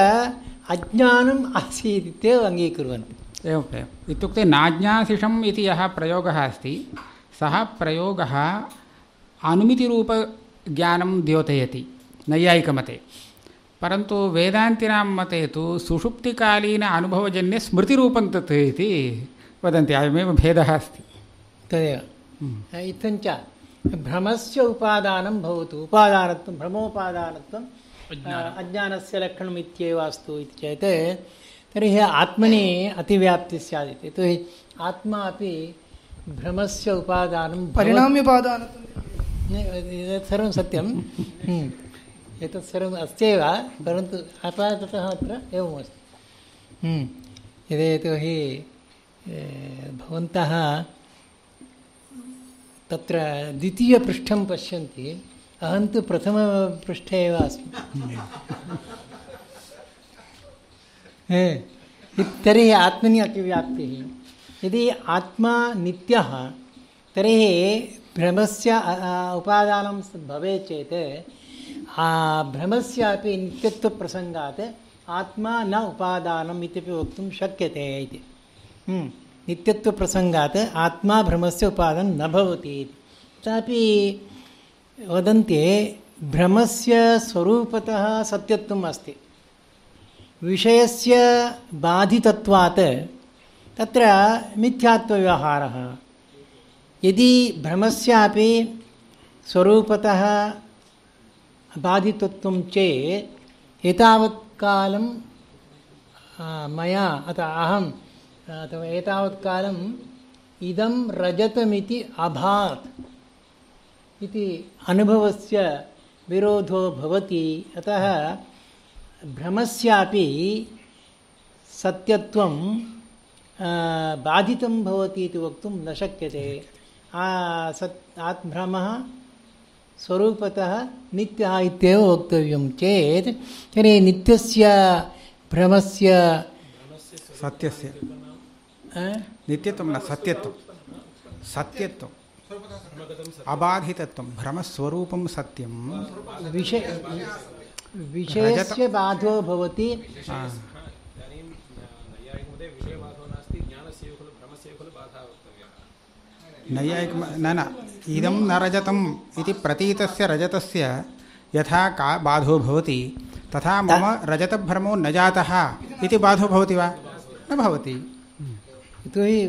अज्ञानम् आसीत् इत्येव अङ्गीकुर्वन्ति एवम् एवम् इत्युक्ते नाज्ञासिषम् इति यः प्रयोगः अस्ति सः प्रयोगः अनुमितिरूपज्ञानं द्योतयति नैयायिकमते। परन्तु वेदान्तिनां मते तु सुषुप्तिकालीन अनुभवजन्य स्मृतिरूपं तत् इति वदन्ति अयमेव भेदः अस्ति। तदेव। इत्थञ्च भ्रमस्य उपादानं भवतु उपादानत्वं भ्रमोपादानत्वं। अज्ञानस्य लक्षणम् इत्येव अस्तु इति चेत् तर्हि आत्मनि अतिव्याप्तिः स्यात् इति यतोहि आत्मा अपि भ्रमस्य उपादानं एतत् सर्वं सत्यं। हम्म. एतत् सर्वम् अस्त्येव परन्तु आपाततः अत्र एवमस्ति। हम्म. यदि यतोहि ए, भवन्तः तत्र द्वितीयपृष्ठं पश्यन्ति अहं तु प्रथमपृष्ठे एव अस्मि। तर्हि आत्मनि अतिव्याप्तिः। यदि आत्मा नित्यः तर्हि भ्रमस्य उपादानं भवेत् चेत् भ्रमस्यापि नित्यत्वप्रसङ्गात् आत्मा न उपादानम् इत्यपि वक्तुं शक्यते इति। हम्म. नित्यत्वप्रसङ्गात् आत्मा भ्रमस्य उपादानं न भवति इति। तथापि वदन्ति, भ्रमस्य स्वरूपतः सत्यत्वम् अस्ति। विषयस्य बाधितत्वात् तत्र मिथ्यात्वव्यवहारः। यदि भ्रमस्यापि स्वरूपतः बाधितत्वं चेत्, एतावत् कालं मया, अतः अहम्, अथवा एतावत् इदं रजतमिति अभात्। इति अनुभवस्य विरोधो भवति। अतः भ्रमस्यापि सत्यत्वं बाधितं भवति इति वक्तुं न शक्यते। आ, सत् आत् भ्रमः स्वरूपतः नित्यः इत्येव वक्तव्यं चेत् तर्हि नित्यस्य भ्रमस्य सत्यस्य। नित्यत्वं न सत्यत्वं। सत्यत्वम् अबाधितत्वं भ्रमस्वरूपं सत्यं। विषय विषयस्य बाधो भवति। नैयायिक न न इदं न रजतम् इति प्रतीतस्य रजतस्य यथा का बाधो भवति तथा मम रजतभ्रमो न जातः इति बाधो भवति वा? न भवति। यतोहि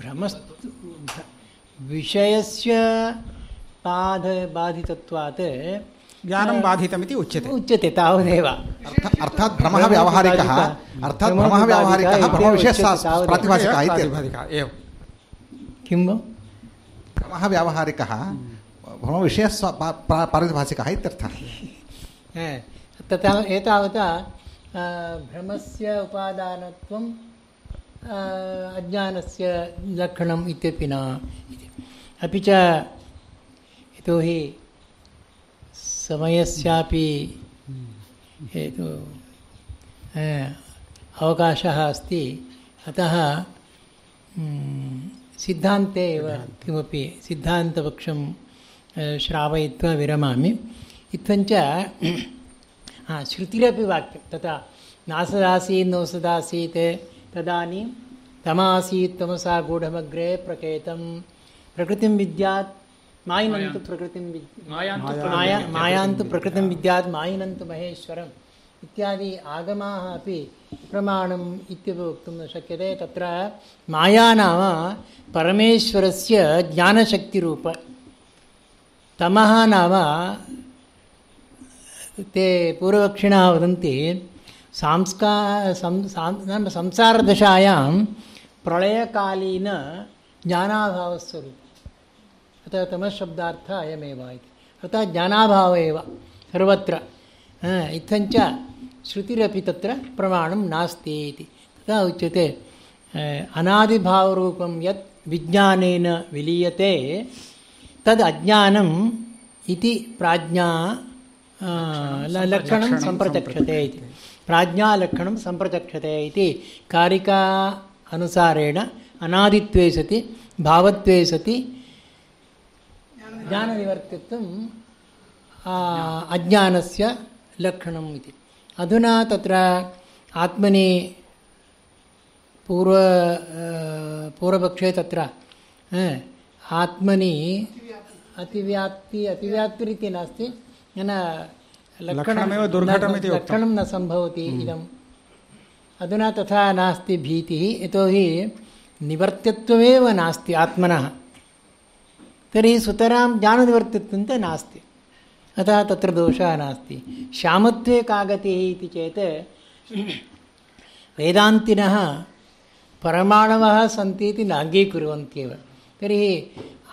भ्रमस्तु भ्र- विषयस्य बाध बाधितत्वात् ज्ञानं बाधितमिति उच्यते। उच्यते तावदेव। अर्थ- अर्थात् भ्रमः व्यावहारिकः अर्थात् भ्रमः व्यावहारिकः प्रातिभाषिकः प्रातिभाषिकः एवं किं भ्रमः व्यावहारिकः भ्रमविषयः स्व- पा- पा- पारिभाषिकः इत्यर्थः तथा एतावता भ्रमस्य उपादानत्वं अज्ञानस्य लक्षणम् इत्यपि न इति अपि च यतोहि समयस्यापि हेतु आ, अवकाशः अस्ति। अतः म्, सिद्धान्ते एव किमपि सिद्धान्तपक्षं अ, श्रावयित्वा विरमामि। इत्थञ्च हा, श्रुतिरपि वाक्यं तथा नासदासीत् नोसदासीत् तदानीं तमासीत् तमसा गूढमग्रे प्रकेतं प्रकृतिं विद्यात् मायिनन्तु प्रकृतिं विद् मायान्तु माया मायान्तु प्रकृतिं विद्यात् मायिनन्तु महेश्वरम् इत्यादि आगमाः अपि प्रमाणम् इत्यपि वक्तुं न शक्यते। तत्र माया नाम परमेश्वरस्य ज्ञानशक्तिरूप। तमः नाम ते पूर्वक्षिणाः वदन्ति सांस्का सं सां नाम संसारदशायां प्रलयकालीन ज्ञानाभावस्वरूपम् अतः तमशब्दार्थः अयमेव इति। अतः ज्ञानाभाव एव सर्वत्र इत्थञ्च श्रुतिरपि तत्र प्रमाणं नास्ति इति। तथा उच्यते अनादिभावरूपं यत् विज्ञानेन विलीयते तद् अज्ञानम् इति प्राज्ञा लक्षणं सम्प्रचक्षते इति। प्राज्ञालक्षणं सम्प्रचक्षते इति। कारिका अनुसारेण अनादित्वे सति भावत्वे सति ज्ञाननिवर्तित्वम् अज्ञानस्य लक्षणम् इति। अधुना तत्र आत्मनि पूर्व पूर्वपक्षे तत्र आत्मनि अतिव्याप्ति अतिव्याप्तिरिति नास्ति। न लक्षणमेव दुर्घटमिति। लक्षणं न सम्भवति इदम्। अधुना तथा नास्ति भीतिः यतोहि निवर्त्यत्वमेव नास्ति आत्मनः। तर्हि सुतरां ज्ञाननिवर्तित्वं च नास्ति। अतः तत्र दोषः नास्ति। श्यामत्वे का गतिः इति चेत् वेदान्तिनः परमाणवः सन्ति इति न अङ्गीकुर्वन्त्येव तर्हि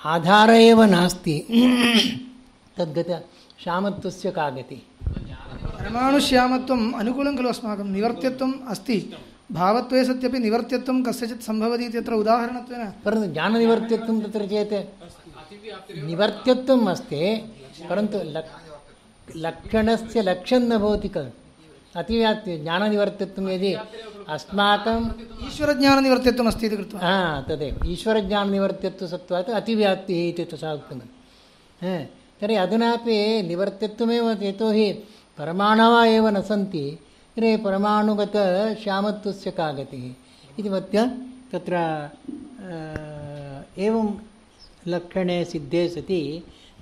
आधारः एव नास्ति। तद्गत श्यामत्वस्य का गतिः परमाणुश्यामत्वम् अनुकूलं खलु अस्माकं निवर्त्यत्वम् अस्ति। भावत्वे सत्यपि निवर्त्यत्वं कस्यचित् सम्भवति इत्यत्र उदाहरणत्वेन। परन्तु ज्ञाननिवर्त्यत्वं तत्र चेत् निवर्त्यत्वम् अस्ति परन्तु लक् लक्षणस्य लक्ष्यं न भवति खलु। अतिव्याप्ति ज्ञाननिवर्त्यत्वं यदि अस्माकं ईश्वरज्ञाननिवर्त्यत्वम् अस्ति इति कृत्वा। हा तदेव। ईश्वरज्ञाननिवर्त्यत्वसत्त्वात् अतिव्याप्तिः इति तथा उक्तं हा, तर्हि अधुनापि निवर्त्यत्वमेव यतोहि परमाणवः एव न सन्ति तर्हि परमाणुगतश्यामत्वस्य का गतिः इति मत्या तत्र अ, एवं लक्षणे सिद्धे सति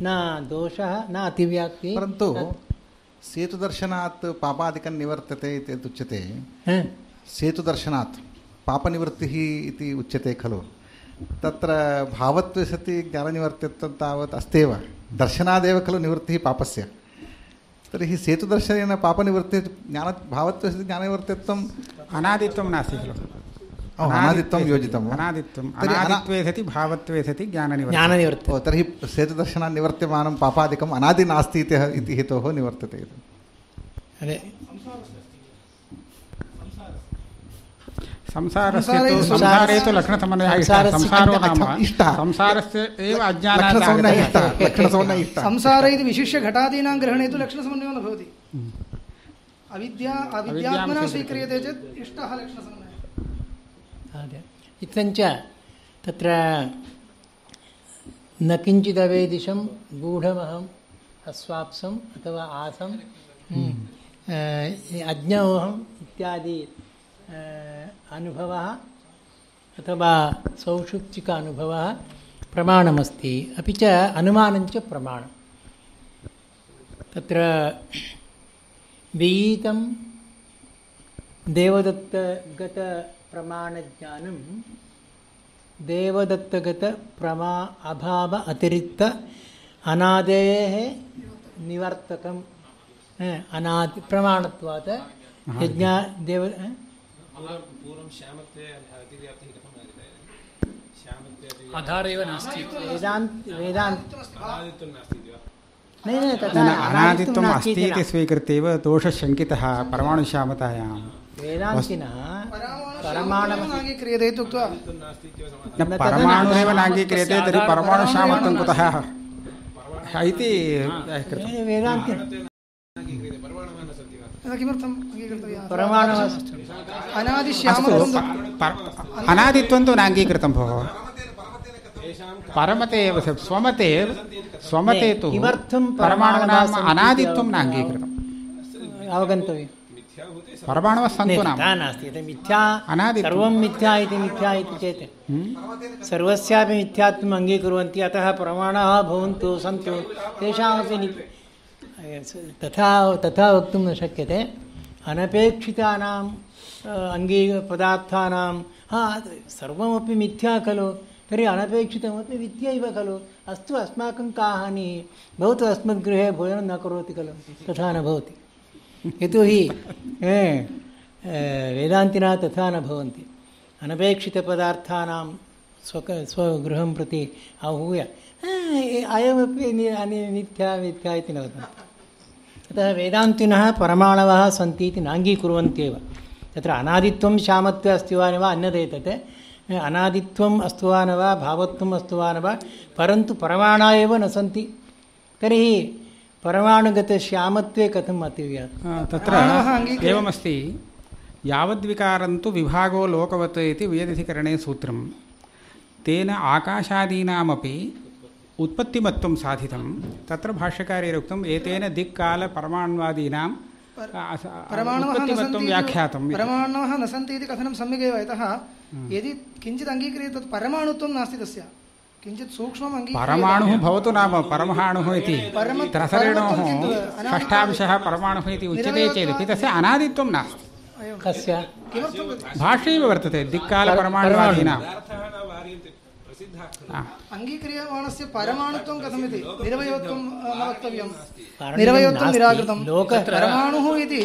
न दोषः न अतिव्याप्तिः परन्तु सेतुदर्शनात् पापादिकं निवर्तते इति उच्यते हा, सेतुदर्शनात् पापनिवृत्तिः इति उच्यते खलु तत्र भावत्वे सति ज्ञाननिवर्तित्वं तावत् अस्त्येव दर्शनादेव खलु निवृत्तिः पापस्य तर्हि सेतुदर्शनेन पापनिवृत्तिः ज्ञान भावत्वे सति ज्ञाननिवर्तित्वम् अनादित्वं नास्ति खलु ओ, अनादित्वं योजितं वा? अनादित्वम् तर्हि अनादित्वे सति भावत्वे सति ज्ञाननिवर्तनं ज्ञाननिवर्त्यत्वं ओ तर्हि सेतुदर्शनात् निवर्त्यमानं पापादिकम् अनादि नास्ति इति इति हेतोः निवर्तते इति। अरे, संसारे तु संसारे तु लक्षणसमन्वयः नाम। संसारस्य एव अज्ञानात् इति विशिष्य घटादीनां ग्रहणे तु लक्षणसमन्वयो न भवति। अविद्या अविद्यात्मना स्वीक्रियते चेत् इष्टः लक्षणसमन्वयः। इत्थञ्च तत्र न किञ्चिदवेदिशं गूढमहम् अस्वाप्सम् अथवा आसम् हम्म, अज्ञोऽहम् इत्यादि अनुभवः अथवा सौषुप्तिक अनुभवः प्रमाणमस्ति। अपि च अनुमानञ्च प्रमाणं तत्र विहितं देवदत्तगतप्रमाणज्ञानं देवदत्तगतप्रमा अभाव अतिरिक्त अनादेः निवर्तकम् अ, अनादि प्रमाणत्वात् यज्ञा देव अ? आधार नास्ति वेदान्त वेदान्त न न तथा अनादित्वम् अस्ति इति इति न। स्वीकृत्यैव दोषः शङ्कितः परमाणुश्यामतायां वेदान्तिनः परमाणव नाङ्गीक्रियते इत्युक्त्वा परमाणुरेव नाङ्गीक्रियते तर्हि परमाणुश्यामत्वं कुतः इति वेदान्ति किमर्थम् अनादित्वं तु नाङ्गीकृतं भोः परमते एव स्वमते स्वमते तु किमर्थं परमाणूनाम् अनादित्वं नाङ्गीकृतम् अवगन्तव्यं परमाणवः सन्तु नाम नास्ति यत् मिथ्या अनादित्वं। सर्वं मिथ्या इति मिथ्या इति चेत्। सर्वस्यापि मिथ्यात्वम् अङ्गीकुर्वन्ति अतः प्रमाणाः भवन्तु सन्तु तेषामपि तथा तथा वक्तुं न शक्यते। अनपेक्षितानाम् अङ्गी पदार्थानां हा सर्वमपि मिथ्या खलु तर्हि अनपेक्षितमपि मिथ्यैव खलु। अस्तु अस्माकं का हानिः भवतु अस्मद्गृहे भोजनं न करोति खलु तथा न भवति। यतोहि ए, वेदान्तिनः तथा न भवन्ति। अनपेक्षितपदार्थानां स्वक स्वगृहं प्रति आहूय। "आ, अयमपि नि- अनि मिथ्या मिथ्या इति न वदन्ति। अतः वेदान्तिनः परमाणवः सन्ति इति नाङ्गीकुर्वन्त्येव तत्र अनादित्वं श्यामत्वे अस्ति वा न वा अन्यदेतत् अनादित्वम् अस्तु वा न वा भावत्वम् अस्तु वा न वा परन्तु परमाणा एव न सन्ति। तर्हि परमाणुगतश्यामत्वे कथम् अतिव्यात्। तत्र। एवमस्ति यावद्विकारन्तु विभागो लोकवत् इति व्यधिकरणे सूत्रं तेन आकाशादीनामपि उत्पत्तिमत्वं साधितं तत्र भाष्यकार्यैरुक्तम् एतेन दिक्कालपरमाण्वादीनां परमाणवः इति। परमाणवः न सन्ति इति कथनं सम्यगेव। यतः यदि किञ्चित् अङ्गीक्रियते तत् परमाणुत्वं नास्ति तस्य। किञ्चित् सूक्ष्मम् परमाणुः भवतु नाम परमाणुः इति। त्रसरेणोः षष्ठांशः परमाणुः इति उच्यते चेदपि तस्य अनादित्वं नास्ति। कस्य? किमर्थं? भाष्यैव वर्तते दिक्कालपरमाणुवादीनां अङ्गीक्रियमाणस्य परमाणुत्वं कथमिति? निरवयत्वं न वक्तव्यं निरवयत्वं निराकृतं। परमाणुः इति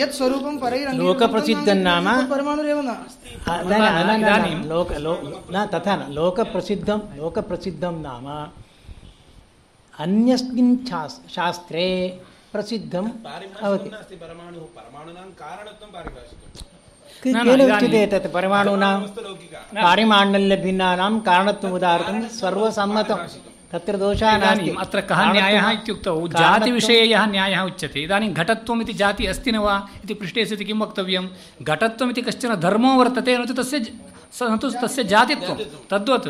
यत् स्वरूपं परैरङ्गीकृतं लोकप्रसिद्धं नाम? परमाणुरेव न। आ, न, न, न, न, न, लोक न तथा न लोकप्रसिद्धं लोकप्रसिद्धं नाम अन्यस्मिन् शास्त्रे प्रसिद्धं भवति के- न, न, केन इदानीं- उच्यते तत् परमाणूनां पारिमाण्डल्यभिन्नानां कारणत्वम् उदाहर्तुं सर्वसम्मतं तत्र दोषः नास्ति इदानीम् अत्र कः न्यायः इत्युक्तौ जातिविषये यः न्यायः उच्यते इदानीं घटत्वम् इति जाति अस्ति न वा इति पृष्टे सति किं वक्तव्यं घटत्वम् इति कश्चन धर्मो वर्तते न तु तस्य ज- स- न तु तस्य जातित्वं तद्वत्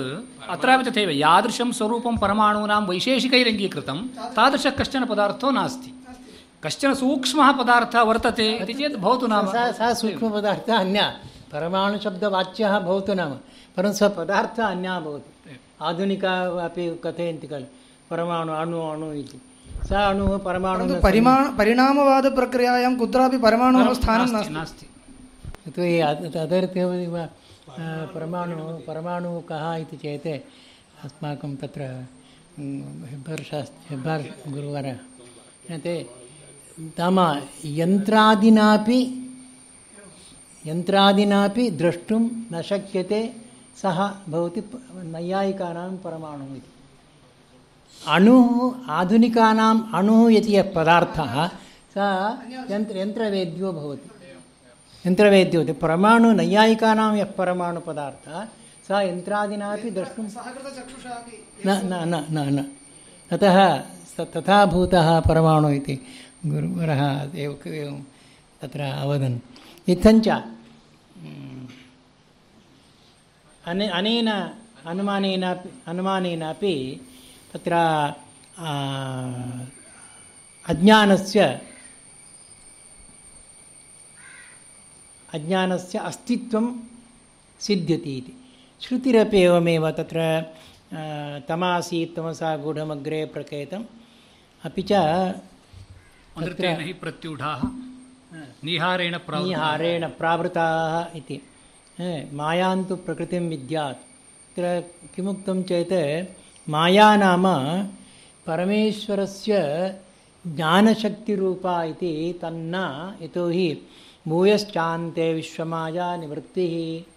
अत्रापि तथैव यादृशं स्वरूपं परमाणूनां वैशेषिकैरङ्गीकृतं तादृशः कश्चन पदार्थो नास्ति कश्चन सूक्ष्मः पदार्थः वर्तते इति चेत् भवतु नाम। सः सः सूक्ष्मपदार्थः अन्या। परमाणुशब्दवाच्यः भवतु नाम। परन्तु सः पदार्थः अन्यः भवति। आधुनिका अपि कथयन्ति खलु। परमाणु अणु अणु इति। सः अणुः परमाणु परिमाण परिणामवादप्रक्रियायां कुत्रापि परमाणोः स्थानं नास्ति नास्ति। यतोहि परमाणु परमाणुः कः इति चेत् अस्माकं तत्र म्, हेब्बार् शास्त्री हेब्बार् गुरुवारः। ते नाम यन्त्रादिनापि यन्त्रादिनापि द्रष्टुं न शक्यते, सः भवति नैयायिकानां परमाणुः इति। अणुः, आधुनिकानाम् अणुः इति यः पदार्थः परमाणु, नैयायिकानां यः परमाणुपदार्थः सः यन्त्रादिनापि द्रष्टुं न न न न अतः तथा भूतः परमाणु गुरुवरः एव एवं तत्र अवदन्। इत्थञ्च अने, अनेन अनुमानेन, अनुमानेनापि तत्र अज्ञानस्य अज्ञानस्य अस्तित्वं सिद्ध्यति इति। श्रुतिरपि एवमेव तत्र तमासीत् तमसा गूढमग्रे प्रकेतम्। अपि च अनृतेन हि प्रत्यूढाः निहारेण प्रावृताः। निहारेण प्रावृताः इति। हे, मायान्तु प्रकृतिं विद्यात्। तत्र किमुक्तं चेत् माया नाम परमेश्वरस्य ज्ञानशक्तिरूपा इति तन्न यतोहि भूयश्चान्ते विश्वमाया निवृत्तिः।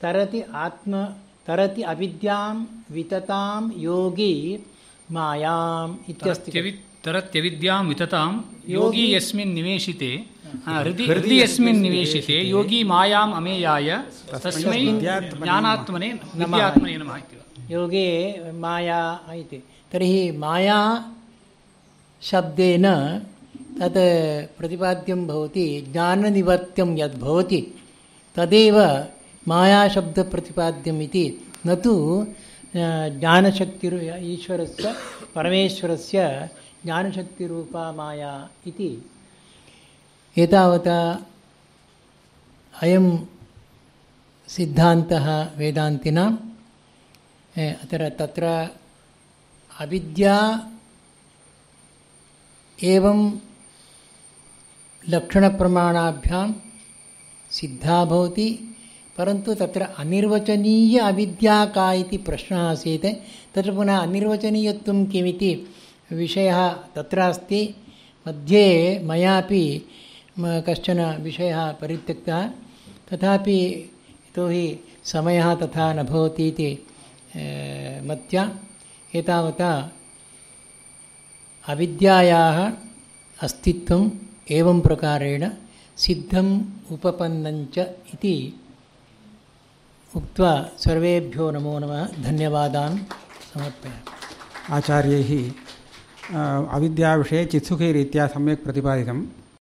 तरति आत्म तरति अविद्यां विततां योगी मायाम् इत्यस्ति। तरत्यविद्यां विततां योगी यस्मिन् निवेशिते हृदि हृदि यस्मिन् निवेशिते योगी मायाम् अमेयाय तस्मै ज्ञानात्मने विद्यात्मने नमः इति। योगे माया इति। तर्हि माया शब्देन तत् प्रतिपाद्यं भवति ज्ञाननिवर्त्यं यद्भवति तदेव मायाशब्दप्रतिपाद्यम् इति। न तु ज्ञानशक्तिरु ईश्वरस्य परमेश्वरस्य ज्ञानशक्तिरूपा माया इति। एतावता अयं सिद्धान्तः वेदान्तिनां ए, अत्र तत्र अविद्या एवं लक्षणप्रमाणाभ्यां सिद्धा भवति परन्तु तत्र अनिर्वचनीय अविद्या का इति प्रश्नः आसीत्। तत्र पुनः अनिर्वचनीयत्वं किमिति विषयः तत्र मध्ये म- कश्चन विषयः परित्यक्तः। तथापि यतोहि समयः तथा न भवति इति मत्या एवं प्रकारेण इति उक्त्वा सर्वेभ्यो नमो नमः। धन्यवादान्। समर्पयामि। आचार्यैः अविद्याविषये चित्सुखैरीत्या सम्यक् प्रतिपादितं